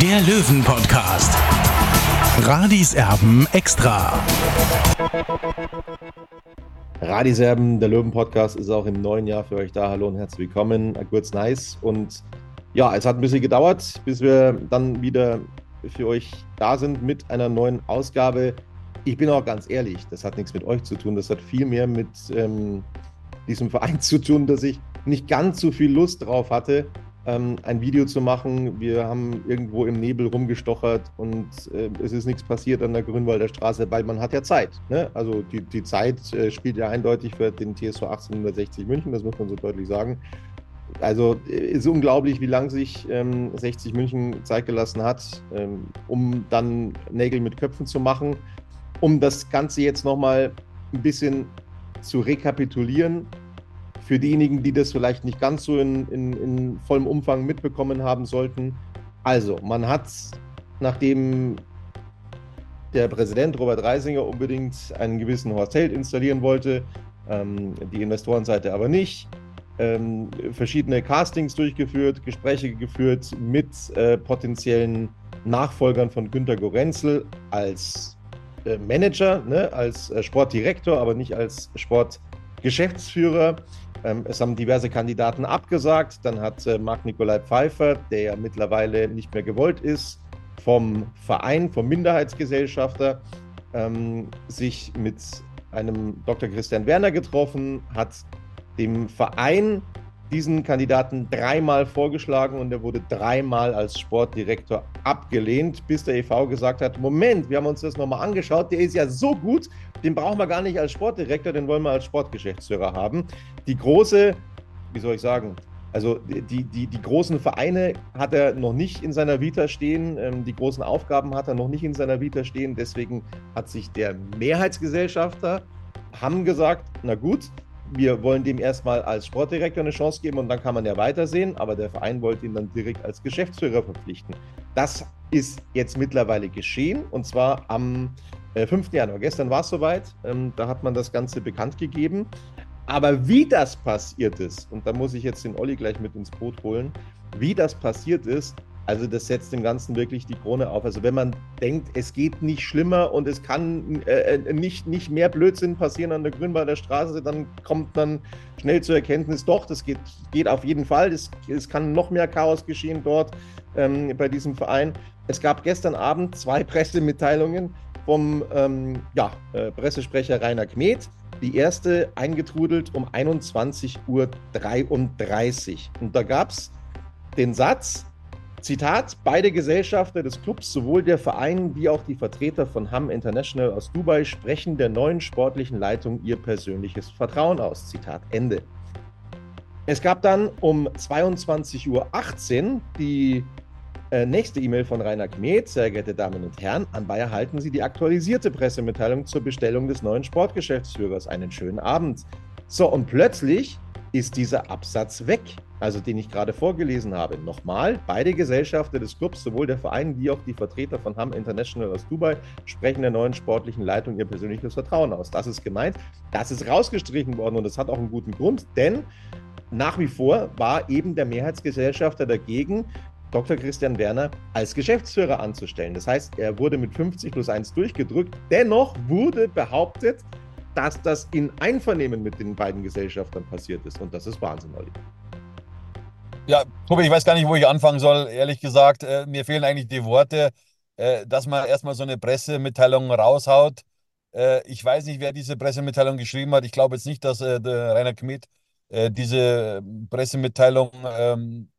der Löwen-Podcast. Radis Erben extra. Radiserben, der Löwen-Podcast ist auch im neuen Jahr für euch da. Hallo und herzlich willkommen. Kurz nice. Und ja, es hat ein bisschen gedauert, bis wir dann wieder für euch da sind mit einer neuen Ausgabe. Ich bin auch ganz ehrlich, das hat nichts mit euch zu tun. Das hat viel mehr mit ähm, diesem Verein zu tun, dass ich nicht ganz so viel Lust drauf hatte, ähm, ein Video zu machen. Wir haben irgendwo im Nebel rumgestochert und äh, es ist nichts passiert an der Grünwalder Straße, weil man hat ja Zeit. Ne? Also die, die Zeit äh, spielt ja eindeutig für den TSV 1860 München, das muss man so deutlich sagen. Also äh, ist unglaublich, wie lange sich ähm, 60 München Zeit gelassen hat, ähm, um dann Nägel mit Köpfen zu machen. Um das Ganze jetzt nochmal ein bisschen zu rekapitulieren, für diejenigen, die das vielleicht nicht ganz so in, in, in vollem Umfang mitbekommen haben sollten. Also, man hat, nachdem der Präsident Robert Reisinger unbedingt einen gewissen Horst Held installieren wollte, ähm, die Investorenseite aber nicht, ähm, verschiedene Castings durchgeführt, Gespräche geführt mit äh, potenziellen Nachfolgern von Günter Gorenzel als äh, Manager, ne, als äh, Sportdirektor, aber nicht als Sportgeschäftsführer. Ähm, es haben diverse Kandidaten abgesagt. Dann hat äh, Marc-Nikolai Pfeiffer, der ja mittlerweile nicht mehr gewollt ist, vom Verein, vom Minderheitsgesellschafter, ähm, sich mit einem Dr. Christian Werner getroffen, hat dem Verein diesen Kandidaten dreimal vorgeschlagen und er wurde dreimal als Sportdirektor abgelehnt, bis der EV gesagt hat, Moment, wir haben uns das nochmal angeschaut, der ist ja so gut, den brauchen wir gar nicht als Sportdirektor, den wollen wir als Sportgeschäftsführer haben. Die große, wie soll ich sagen, also die, die, die großen Vereine hat er noch nicht in seiner Vita stehen, ähm, die großen Aufgaben hat er noch nicht in seiner Vita stehen, deswegen hat sich der Mehrheitsgesellschafter haben gesagt, na gut, wir wollen dem erstmal als Sportdirektor eine Chance geben und dann kann man ja weitersehen, aber der Verein wollte ihn dann direkt als Geschäftsführer verpflichten. Das ist jetzt mittlerweile geschehen und zwar am 5. Äh, Januar. Gestern war es soweit, ähm, da hat man das Ganze bekannt gegeben. Aber wie das passiert ist, und da muss ich jetzt den Olli gleich mit ins Boot holen, wie das passiert ist, also das setzt dem Ganzen wirklich die Krone auf. Also wenn man denkt, es geht nicht schlimmer und es kann äh, äh nicht, nicht mehr Blödsinn passieren an der Grünwalder Straße, dann kommt man schnell zur Erkenntnis, doch, das geht, geht auf jeden Fall. Es, es kann noch mehr Chaos geschehen dort ähm, bei diesem Verein. Es gab gestern Abend zwei Pressemitteilungen vom ähm, ja, äh, Pressesprecher Rainer Kmet. Die erste eingetrudelt um 21.33 Uhr. Und da gab es den Satz, Zitat, beide Gesellschafter des Clubs, sowohl der Verein wie auch die Vertreter von Ham International aus Dubai, sprechen der neuen sportlichen Leitung ihr persönliches Vertrauen aus. Zitat Ende. Es gab dann um 22.18 Uhr die äh, nächste E-Mail von Rainer Kmet. Sehr geehrte Damen und Herren, anbei erhalten Sie die aktualisierte Pressemitteilung zur Bestellung des neuen Sportgeschäftsführers. Einen schönen Abend. So, und plötzlich ist dieser Absatz weg, also den ich gerade vorgelesen habe. Nochmal, beide Gesellschafter des Clubs, sowohl der Verein wie auch die Vertreter von Ham International aus Dubai, sprechen der neuen sportlichen Leitung ihr persönliches Vertrauen aus. Das ist gemeint. Das ist rausgestrichen worden und das hat auch einen guten Grund, denn nach wie vor war eben der Mehrheitsgesellschafter dagegen, Dr. Christian Werner als Geschäftsführer anzustellen. Das heißt, er wurde mit 50 plus 1 durchgedrückt. Dennoch wurde behauptet, dass das in Einvernehmen mit den beiden Gesellschaftern passiert ist. Und das ist Wahnsinn, Olli. Ja, Tobi, ich weiß gar nicht, wo ich anfangen soll. Ehrlich gesagt, äh, mir fehlen eigentlich die Worte, äh, dass man erstmal so eine Pressemitteilung raushaut. Äh, ich weiß nicht, wer diese Pressemitteilung geschrieben hat. Ich glaube jetzt nicht, dass äh, Rainer Kmet äh, diese Pressemitteilung ähm,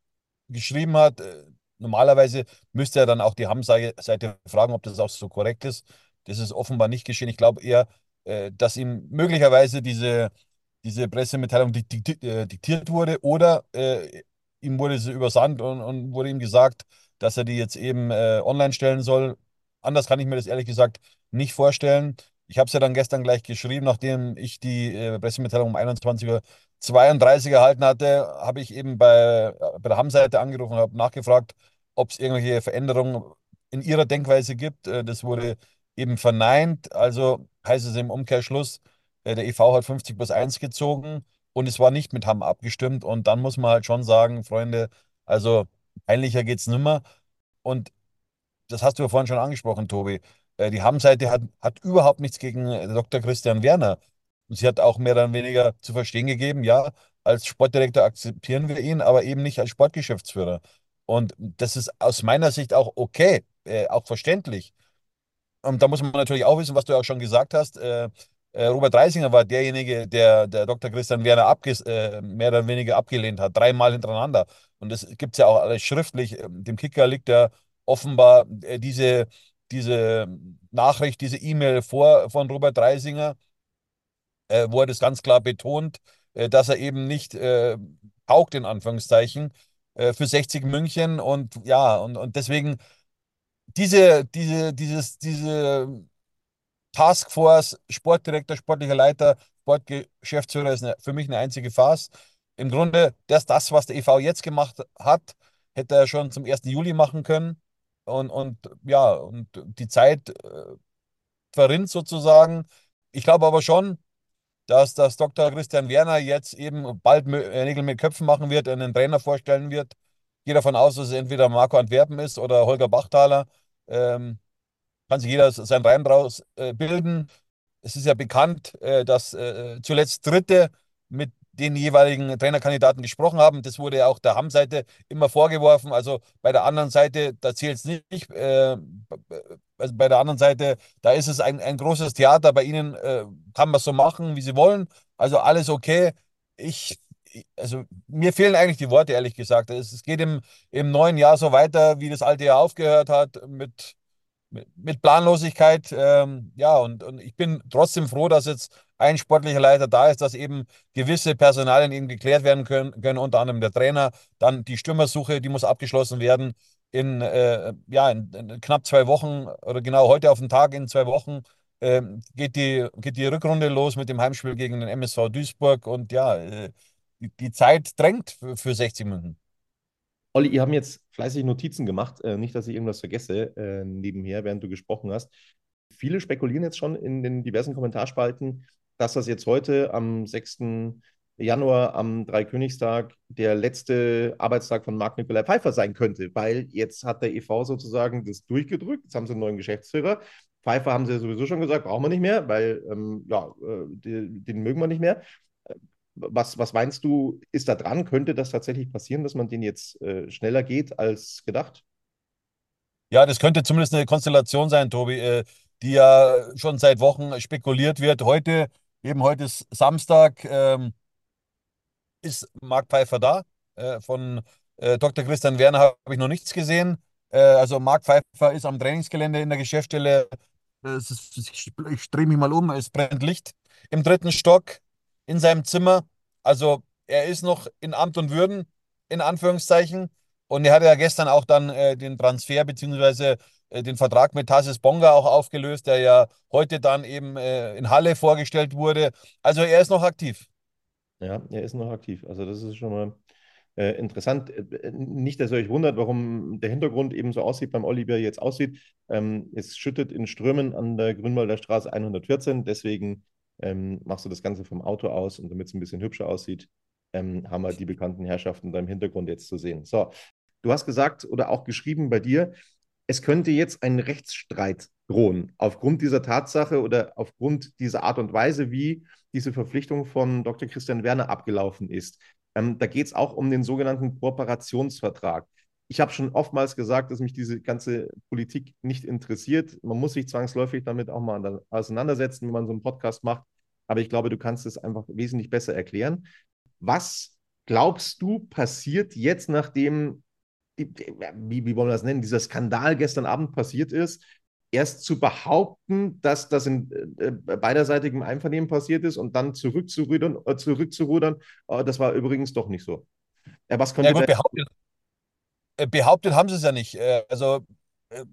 geschrieben hat. Äh, normalerweise müsste er dann auch die Hamm-Seite fragen, ob das auch so korrekt ist. Das ist offenbar nicht geschehen. Ich glaube eher, dass ihm möglicherweise diese, diese Pressemitteilung diktiert wurde oder ihm wurde sie übersandt und, und wurde ihm gesagt, dass er die jetzt eben äh, online stellen soll. Anders kann ich mir das ehrlich gesagt nicht vorstellen. Ich habe es ja dann gestern gleich geschrieben, nachdem ich die äh, Pressemitteilung um 21.32 Uhr erhalten hatte, habe ich eben bei, äh, bei der Hamm-Seite angerufen und habe nachgefragt, ob es irgendwelche Veränderungen in ihrer Denkweise gibt. Äh, das wurde eben verneint. Also heißt es im Umkehrschluss, äh, der EV hat 50 plus 1 gezogen und es war nicht mit Hamm abgestimmt. Und dann muss man halt schon sagen, Freunde, also peinlicher geht es nimmer. Und das hast du ja vorhin schon angesprochen, Tobi. Äh, die Hamm-Seite hat, hat überhaupt nichts gegen Dr. Christian Werner. Und sie hat auch mehr oder weniger zu verstehen gegeben, ja, als Sportdirektor akzeptieren wir ihn, aber eben nicht als Sportgeschäftsführer. Und das ist aus meiner Sicht auch okay, äh, auch verständlich. Und da muss man natürlich auch wissen, was du ja auch schon gesagt hast. Äh, äh, Robert Reisinger war derjenige, der, der Dr. Christian Werner äh, mehr oder weniger abgelehnt hat, dreimal hintereinander. Und das gibt es ja auch alles schriftlich. Ähm, dem Kicker liegt ja offenbar äh, diese, diese Nachricht, diese E-Mail vor von Robert Reisinger, äh, wo er das ganz klar betont, äh, dass er eben nicht äh, taugt, in Anführungszeichen, für 60 München. Und ja, und, und deswegen diese, diese, dieses, diese Taskforce, Sportdirektor, sportlicher Leiter, Sportgeschäftsführer ist eine, für mich eine einzige Farce. Im Grunde, das, das, was der EV jetzt gemacht hat, hätte er schon zum 1. Juli machen können. Und, und ja, und die Zeit äh, verrinnt sozusagen. Ich glaube aber schon, dass das Dr. Christian Werner jetzt eben bald äh, Nägel mit Köpfen machen wird, einen Trainer vorstellen wird. Ich gehe davon aus, dass es entweder Marco Antwerpen ist oder Holger Bachtaler. Ähm, kann sich jeder seinen Reim draus äh, bilden. Es ist ja bekannt, äh, dass äh, zuletzt Dritte mit den jeweiligen Trainerkandidaten gesprochen haben. Das wurde ja auch der Hamm-Seite immer vorgeworfen. Also bei der anderen Seite, da zählt es nicht. Äh, also bei der anderen Seite, da ist es ein, ein großes Theater. Bei ihnen äh, kann man es so machen, wie sie wollen. Also alles okay. Ich, also mir fehlen eigentlich die Worte, ehrlich gesagt. Es, es geht im, im neuen Jahr so weiter, wie das alte Jahr aufgehört hat, mit mit Planlosigkeit. Ähm, ja, und, und ich bin trotzdem froh, dass jetzt ein sportlicher Leiter da ist, dass eben gewisse Personalien eben geklärt werden können, können unter anderem der Trainer. Dann die Stürmersuche, die muss abgeschlossen werden in, äh, ja, in, in, knapp zwei Wochen oder genau heute auf den Tag in zwei Wochen. Äh, geht, die, geht die Rückrunde los mit dem Heimspiel gegen den MSV Duisburg und ja, äh, die, Zeit drängt für 60 Minuten. Olli, ihr habt jetzt fleißig Notizen gemacht. Äh, nicht, dass ich irgendwas vergesse äh, nebenher, während du gesprochen hast. Viele spekulieren jetzt schon in den diversen Kommentarspalten, dass das jetzt heute am 6. Januar, am Dreikönigstag, der letzte Arbeitstag von Marc-Nikolai Pfeiffer sein könnte, weil jetzt hat der EV sozusagen das durchgedrückt. Jetzt haben sie einen neuen Geschäftsführer. Pfeiffer haben sie sowieso schon gesagt, brauchen wir nicht mehr, weil ähm, ja, äh, den, den mögen wir nicht mehr. Was, was meinst du, ist da dran? Könnte das tatsächlich passieren, dass man den jetzt äh, schneller geht als gedacht? Ja, das könnte zumindest eine Konstellation sein, Tobi, äh, die ja schon seit Wochen spekuliert wird. Heute, eben heute ist Samstag, ähm, ist Marc Pfeiffer da. Äh, von äh, Dr. Christian Werner habe ich noch nichts gesehen. Äh, also Marc Pfeiffer ist am Trainingsgelände in der Geschäftsstelle. Ist, ich, ich drehe mich mal um, es brennt Licht im dritten Stock in seinem Zimmer. Also er ist noch in Amt und Würden, in Anführungszeichen. Und er hatte ja gestern auch dann äh, den Transfer bzw. Äh, den Vertrag mit Tassis Bonga auch aufgelöst, der ja heute dann eben äh, in Halle vorgestellt wurde. Also er ist noch aktiv. Ja, er ist noch aktiv. Also das ist schon mal äh, interessant. Äh, nicht, dass ihr euch wundert, warum der Hintergrund eben so aussieht, beim Oliver jetzt aussieht. Ähm, es schüttet in Strömen an der Grünwalder Straße 114, deswegen ähm, machst du das Ganze vom Auto aus und damit es ein bisschen hübscher aussieht, ähm, haben wir die bekannten Herrschaften da im Hintergrund jetzt zu sehen. So, du hast gesagt oder auch geschrieben bei dir, es könnte jetzt ein Rechtsstreit drohen, aufgrund dieser Tatsache oder aufgrund dieser Art und Weise, wie diese Verpflichtung von Dr. Christian Werner abgelaufen ist. Ähm, da geht es auch um den sogenannten Kooperationsvertrag. Ich habe schon oftmals gesagt, dass mich diese ganze Politik nicht interessiert. Man muss sich zwangsläufig damit auch mal auseinandersetzen, wenn man so einen Podcast macht. Aber ich glaube, du kannst es einfach wesentlich besser erklären. Was glaubst du passiert jetzt, nachdem, wie, wie wollen wir das nennen, dieser Skandal gestern Abend passiert ist? Erst zu behaupten, dass das in äh, beiderseitigem Einvernehmen passiert ist und dann zurückzurudern, äh, zurückzurudern äh, das war übrigens doch nicht so. Äh, was könnte ja, gut, behaupten, Äh, behauptet haben sie es ja nicht. Äh, also, äh,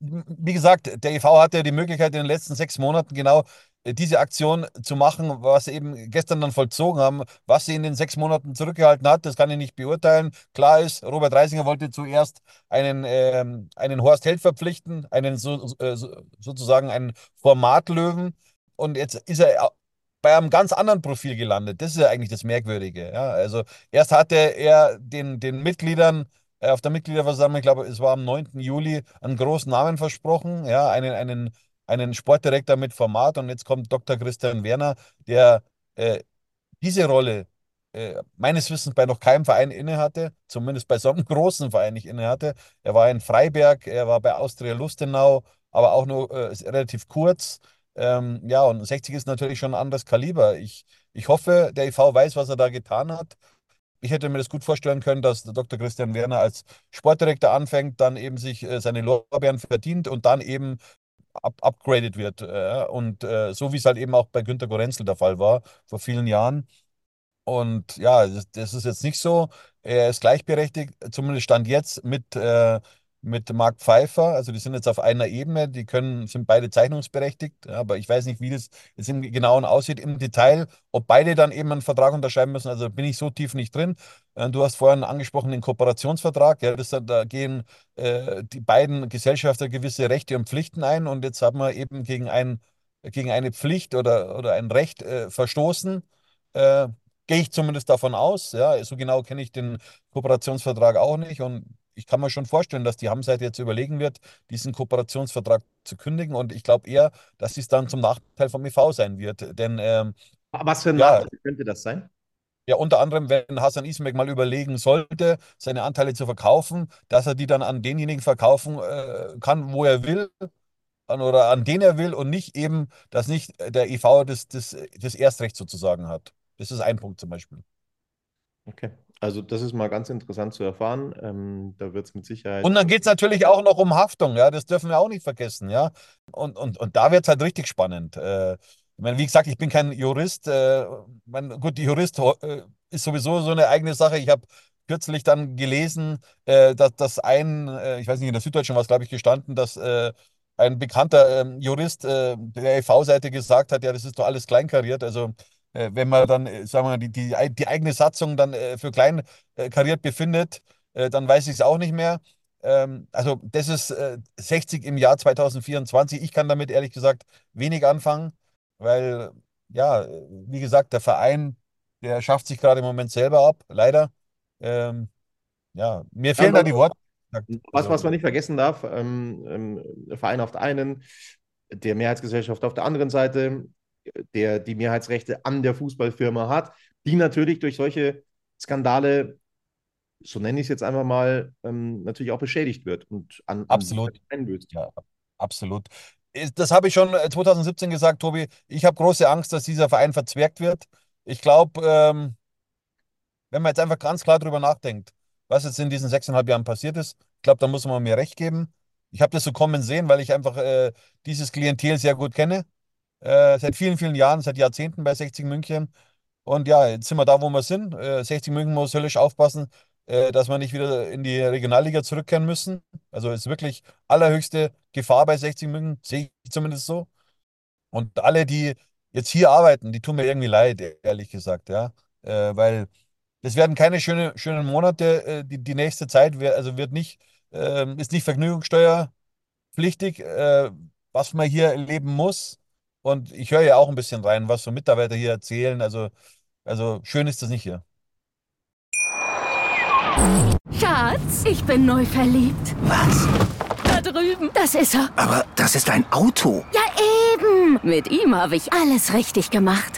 wie gesagt, der EV hatte die Möglichkeit in den letzten sechs Monaten genau diese Aktion zu machen, was sie eben gestern dann vollzogen haben, was sie in den sechs Monaten zurückgehalten hat, das kann ich nicht beurteilen. Klar ist, Robert Reisinger wollte zuerst einen, ähm, einen Horst Held verpflichten, einen so, äh, sozusagen einen Formatlöwen. Und jetzt ist er bei einem ganz anderen Profil gelandet. Das ist ja eigentlich das Merkwürdige. Ja? Also erst hatte er den, den Mitgliedern äh, auf der Mitgliederversammlung, ich glaube, es war am 9. Juli, einen großen Namen versprochen, ja, einen, einen, einen Sportdirektor mit Format und jetzt kommt Dr. Christian Werner, der äh, diese Rolle äh, meines Wissens bei noch keinem Verein innehatte, zumindest bei so einem großen Verein nicht innehatte. Er war in Freiberg, er war bei Austria Lustenau, aber auch nur äh, relativ kurz. Ähm, ja, und 60 ist natürlich schon ein anderes Kaliber. Ich, ich hoffe, der IV weiß, was er da getan hat. Ich hätte mir das gut vorstellen können, dass Dr. Christian Werner als Sportdirektor anfängt, dann eben sich äh, seine Lorbeeren verdient und dann eben up upgraded wird. Äh, und äh, so wie es halt eben auch bei Günter Gorenzel der Fall war, vor vielen Jahren. Und ja, das, das ist jetzt nicht so. Er ist gleichberechtigt, zumindest stand jetzt mit äh, mit Marc Pfeiffer. Also die sind jetzt auf einer Ebene, die können, sind beide zeichnungsberechtigt, aber ich weiß nicht, wie das jetzt im Genauen aussieht im Detail, ob beide dann eben einen Vertrag unterschreiben müssen. Also bin ich so tief nicht drin. Äh, du hast vorhin angesprochen den Kooperationsvertrag. Ja, das, da gehen äh, die beiden Gesellschafter gewisse Rechte und Pflichten ein und jetzt haben wir eben gegen, ein, gegen eine Pflicht oder, oder ein Recht äh, verstoßen. Äh, gehe ich zumindest davon aus. Ja, so genau kenne ich den Kooperationsvertrag auch nicht und ich kann mir schon vorstellen, dass die Hamseite jetzt überlegen wird, diesen Kooperationsvertrag zu kündigen. Und ich glaube eher, dass es dann zum Nachteil vom EV sein wird. Denn ähm, was für ein ja, Nachteil könnte das sein? Ja, unter anderem, wenn Hassan Ismail mal überlegen sollte, seine Anteile zu verkaufen, dass er die dann an denjenigen verkaufen äh, kann, wo er will an, oder an den er will und nicht eben, dass nicht der EV das, das, das Erstrecht sozusagen hat. Das ist ein Punkt zum Beispiel. Okay. Also das ist mal ganz interessant zu erfahren. Ähm, da wird es mit Sicherheit. Und dann geht es natürlich auch noch um Haftung, ja, das dürfen wir auch nicht vergessen, ja. Und, und, und da wird es halt richtig spannend. Äh, ich meine, wie gesagt, ich bin kein Jurist. Äh, mein, gut, die Jurist äh, ist sowieso so eine eigene Sache. Ich habe kürzlich dann gelesen, äh, dass, dass ein, äh, ich weiß nicht, in der Süddeutschen war es, glaube ich, gestanden, dass äh, ein bekannter ähm, Jurist der EV-Seite gesagt hat, ja, das ist doch alles kleinkariert. Also wenn man dann, äh, sagen wir mal, die, die, die eigene Satzung dann äh, für klein kariert befindet, dann weiß ich es auch nicht mehr. Ähm, also das ist 60 im Jahr 2024. Ich kann damit ehrlich gesagt wenig anfangen, weil, ja, wie gesagt, der Verein, der schafft sich gerade im Moment selber ab, leider. Ähm, ja, mir fehlen ja, da die Worte. Was, was man nicht vergessen darf, ähm, ähm, Verein auf der einen, der Mehrheitsgesellschaft auf der anderen Seite, der die Mehrheitsrechte an der Fußballfirma hat, die natürlich durch solche Skandale, so nenne ich es jetzt einfach mal, ähm, natürlich auch beschädigt wird und an, absolut einbüßt. Ja, absolut. Das habe ich schon 2017 äh, gesagt, Tobi. Ich habe große Angst, dass dieser Verein verzwergt wird. Ich glaube, ähm, wenn man jetzt einfach ganz klar darüber nachdenkt, was jetzt in diesen sechseinhalb Jahren passiert ist, ich glaube, da muss man mir recht geben. Ich habe das so kommen sehen, weil ich einfach äh, dieses Klientel sehr gut kenne äh, seit vielen, vielen Jahren, seit Jahrzehnten bei 60 München. Und ja, jetzt sind wir da, wo wir sind. Äh, 60 München muss höllisch aufpassen, äh, dass wir nicht wieder in die Regionalliga zurückkehren müssen. Also ist wirklich allerhöchste Gefahr bei 60 München, sehe ich zumindest so. Und alle, die jetzt hier arbeiten, die tun mir irgendwie leid, ehrlich gesagt, ja. Äh, weil das werden keine schöne, schönen Monate. Äh, die, die nächste Zeit wär, also wird nicht, ähm, ist nicht vergnügungssteuerpflichtig, äh, was man hier erleben muss. Und ich höre ja auch ein bisschen rein, was so Mitarbeiter hier erzählen. Also, also schön ist das nicht hier. Schatz, ich bin neu verliebt. Was? Da drüben. Das ist er. Aber das ist ein Auto. Ja, eben. Mit ihm habe ich alles richtig gemacht.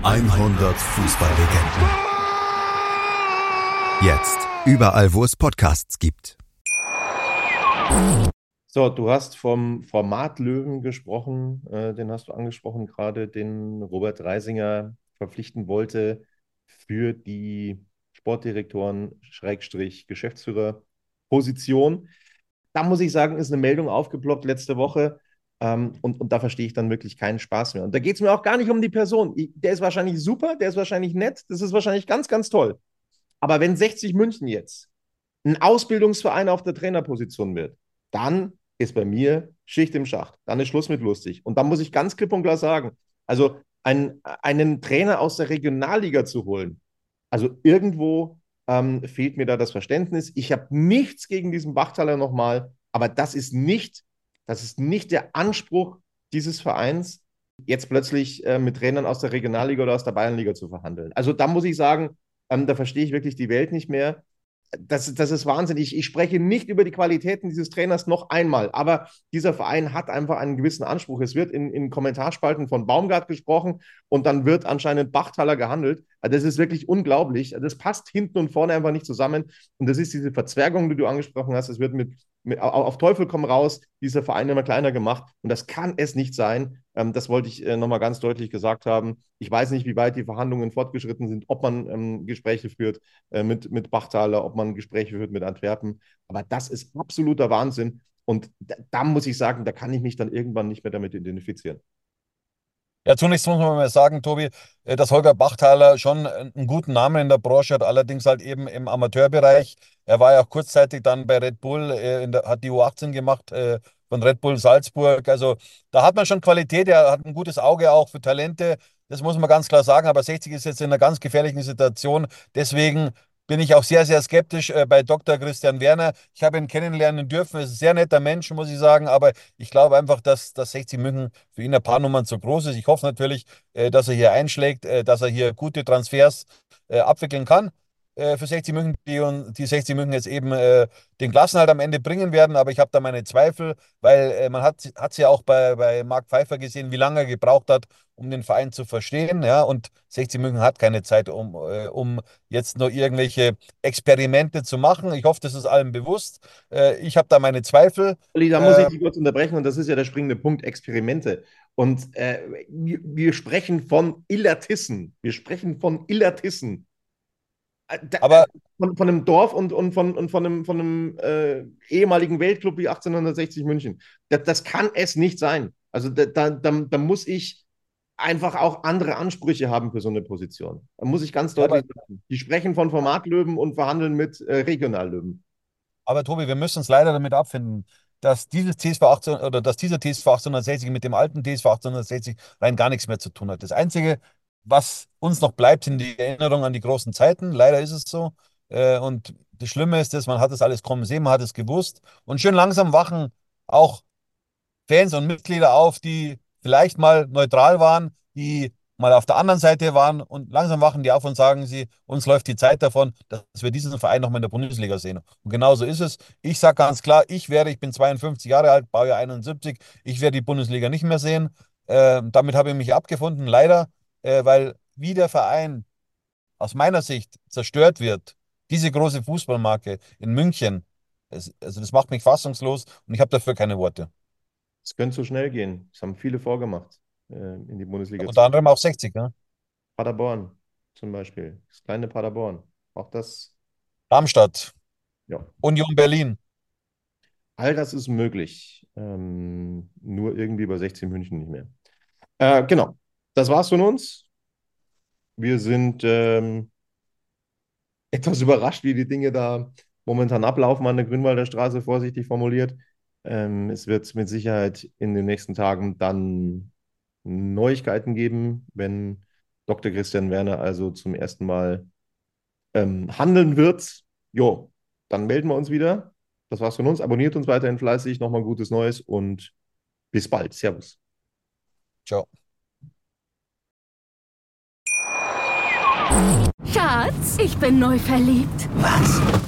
100 Fußballlegenden Jetzt. Überall, wo es Podcasts gibt. So, du hast vom Format Löwen gesprochen, äh, den hast du angesprochen gerade, den Robert Reisinger verpflichten wollte für die Sportdirektoren Schrägstrich Geschäftsführer Position. Da muss ich sagen, ist eine Meldung aufgeploppt letzte Woche. Ähm, und, und da verstehe ich dann wirklich keinen Spaß mehr. Und da geht es mir auch gar nicht um die Person. Ich, der ist wahrscheinlich super, der ist wahrscheinlich nett, das ist wahrscheinlich ganz, ganz toll. Aber wenn 60 München jetzt ein Ausbildungsverein auf der Trainerposition wird, dann ist bei mir Schicht im Schacht. Dann ist Schluss mit lustig. Und da muss ich ganz klipp und klar sagen, also ein, einen Trainer aus der Regionalliga zu holen, also irgendwo ähm, fehlt mir da das Verständnis. Ich habe nichts gegen diesen Bachtaler nochmal, aber das ist nicht, das ist nicht der Anspruch dieses Vereins, jetzt plötzlich äh, mit Trainern aus der Regionalliga oder aus der Bayernliga zu verhandeln. Also da muss ich sagen, ähm, da verstehe ich wirklich die Welt nicht mehr das, das ist Wahnsinn. Ich, ich spreche nicht über die Qualitäten dieses Trainers noch einmal, aber dieser Verein hat einfach einen gewissen Anspruch. Es wird in, in Kommentarspalten von Baumgart gesprochen und dann wird anscheinend Bachtaler gehandelt. Also das ist wirklich unglaublich. Das passt hinten und vorne einfach nicht zusammen. Und das ist diese Verzwergung, die du angesprochen hast. Es wird mit, mit auf Teufel komm raus, dieser Verein immer kleiner gemacht. Und das kann es nicht sein. Ähm, das wollte ich äh, nochmal ganz deutlich gesagt haben. Ich weiß nicht, wie weit die Verhandlungen fortgeschritten sind, ob man ähm, Gespräche führt äh, mit, mit Bachtaler, ob man Gespräche führt mit Antwerpen. Aber das ist absoluter Wahnsinn. Und da, da muss ich sagen, da kann ich mich dann irgendwann nicht mehr damit identifizieren. Ja, zunächst muss man mal sagen, Tobi, äh, dass Holger Bachthaler schon einen guten Namen in der Branche hat, allerdings halt eben im Amateurbereich. Er war ja auch kurzzeitig dann bei Red Bull, äh, der, hat die U18 gemacht äh, von Red Bull Salzburg. Also da hat man schon Qualität, er hat ein gutes Auge auch für Talente. Das muss man ganz klar sagen, aber 60 ist jetzt in einer ganz gefährlichen Situation. Deswegen bin ich auch sehr, sehr skeptisch äh, bei Dr. Christian Werner. Ich habe ihn kennenlernen dürfen. Er ist ein sehr netter Mensch, muss ich sagen. Aber ich glaube einfach, dass das 60 München für ihn ein paar Nummern zu groß ist. Ich hoffe natürlich, äh, dass er hier einschlägt, äh, dass er hier gute Transfers äh, abwickeln kann äh, für 60 München, die, die 60 München jetzt eben äh, den Klassenhalt am Ende bringen werden. Aber ich habe da meine Zweifel, weil äh, man hat es ja auch bei, bei Marc Pfeiffer gesehen, wie lange er gebraucht hat, um den Verein zu verstehen. Ja? Und 60 München hat keine Zeit, um, äh, um jetzt nur irgendwelche Experimente zu machen. Ich hoffe, das ist allen bewusst. Äh, ich habe da meine Zweifel. Da muss ich äh, dich kurz unterbrechen und das ist ja der springende Punkt, Experimente. Und wir, wir sprechen von Illertissen. Wir sprechen von Illertissen. Äh, aber von, von einem Dorf und, und, von, und von einem, von einem äh, ehemaligen Weltclub wie 1860 München. Das, das kann es nicht sein. Also da, da, da, muss ich einfach auch andere Ansprüche haben für so eine Position. Da muss ich ganz deutlich aber, sagen. Die sprechen von Formatlöwen und verhandeln mit äh, Regionallöwen. Aber Tobi, wir müssen uns leider damit abfinden, dass dieses TSV 18 oder dass dieser TSV 1860 mit dem alten TSV 1860 rein gar nichts mehr zu tun hat. Das Einzige, was uns noch bleibt, sind die Erinnerungen an die großen Zeiten. Leider ist es so. Äh, und das Schlimme ist, dass man hat es alles kommen sehen, man hat es gewusst. Und schön langsam wachen auch Fans und Mitglieder auf, die vielleicht mal neutral waren, die mal auf der anderen Seite waren und langsam wachen die auf und sagen sie, uns läuft die Zeit davon, dass wir diesen Verein noch mal in der Bundesliga sehen. Und genauso ist es. Ich sage ganz klar, ich werde, ich bin 52 Jahre alt, Baujahr 71, ich werde die Bundesliga nicht mehr sehen. Äh, damit habe ich mich abgefunden, leider äh, weil wie der Verein aus meiner Sicht zerstört wird, diese große Fußballmarke in München, es, also das macht mich fassungslos und ich habe dafür keine Worte. Es könnte so schnell gehen. Das haben viele vorgemacht äh, in die Bundesliga. Unter anderem auch 60, ne? Paderborn zum Beispiel. Das kleine Paderborn. Auch das. Darmstadt. Ja. Union Berlin. All das ist möglich. Ähm, nur irgendwie bei 16 München nicht mehr. Äh, genau das war's von uns. Wir sind ähm, etwas überrascht, wie die Dinge da momentan ablaufen an der Grünwalder Straße, vorsichtig formuliert. Ähm, es wird mit Sicherheit in den nächsten Tagen dann Neuigkeiten geben, wenn Dr. Christian Werner also zum ersten Mal ähm, handeln wird. Jo, dann melden wir uns wieder. Das war's von uns. Abonniert uns weiterhin fleißig. Nochmal gutes Neues und bis bald. Servus. Ciao. Schatz, ich bin neu verliebt. Was?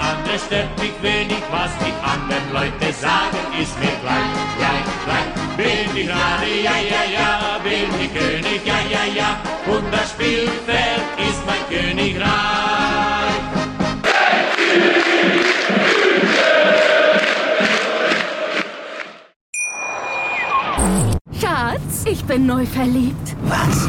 Andere stört mich wenig, was die anderen Leute sagen, ist mir gleich, gleich, gleich. Bin ich Radi, ja, ja, ja, bin ich König, ja, ja, ja, und das Spielfeld ist mein Königreich. Schatz, ich bin neu verliebt. Was?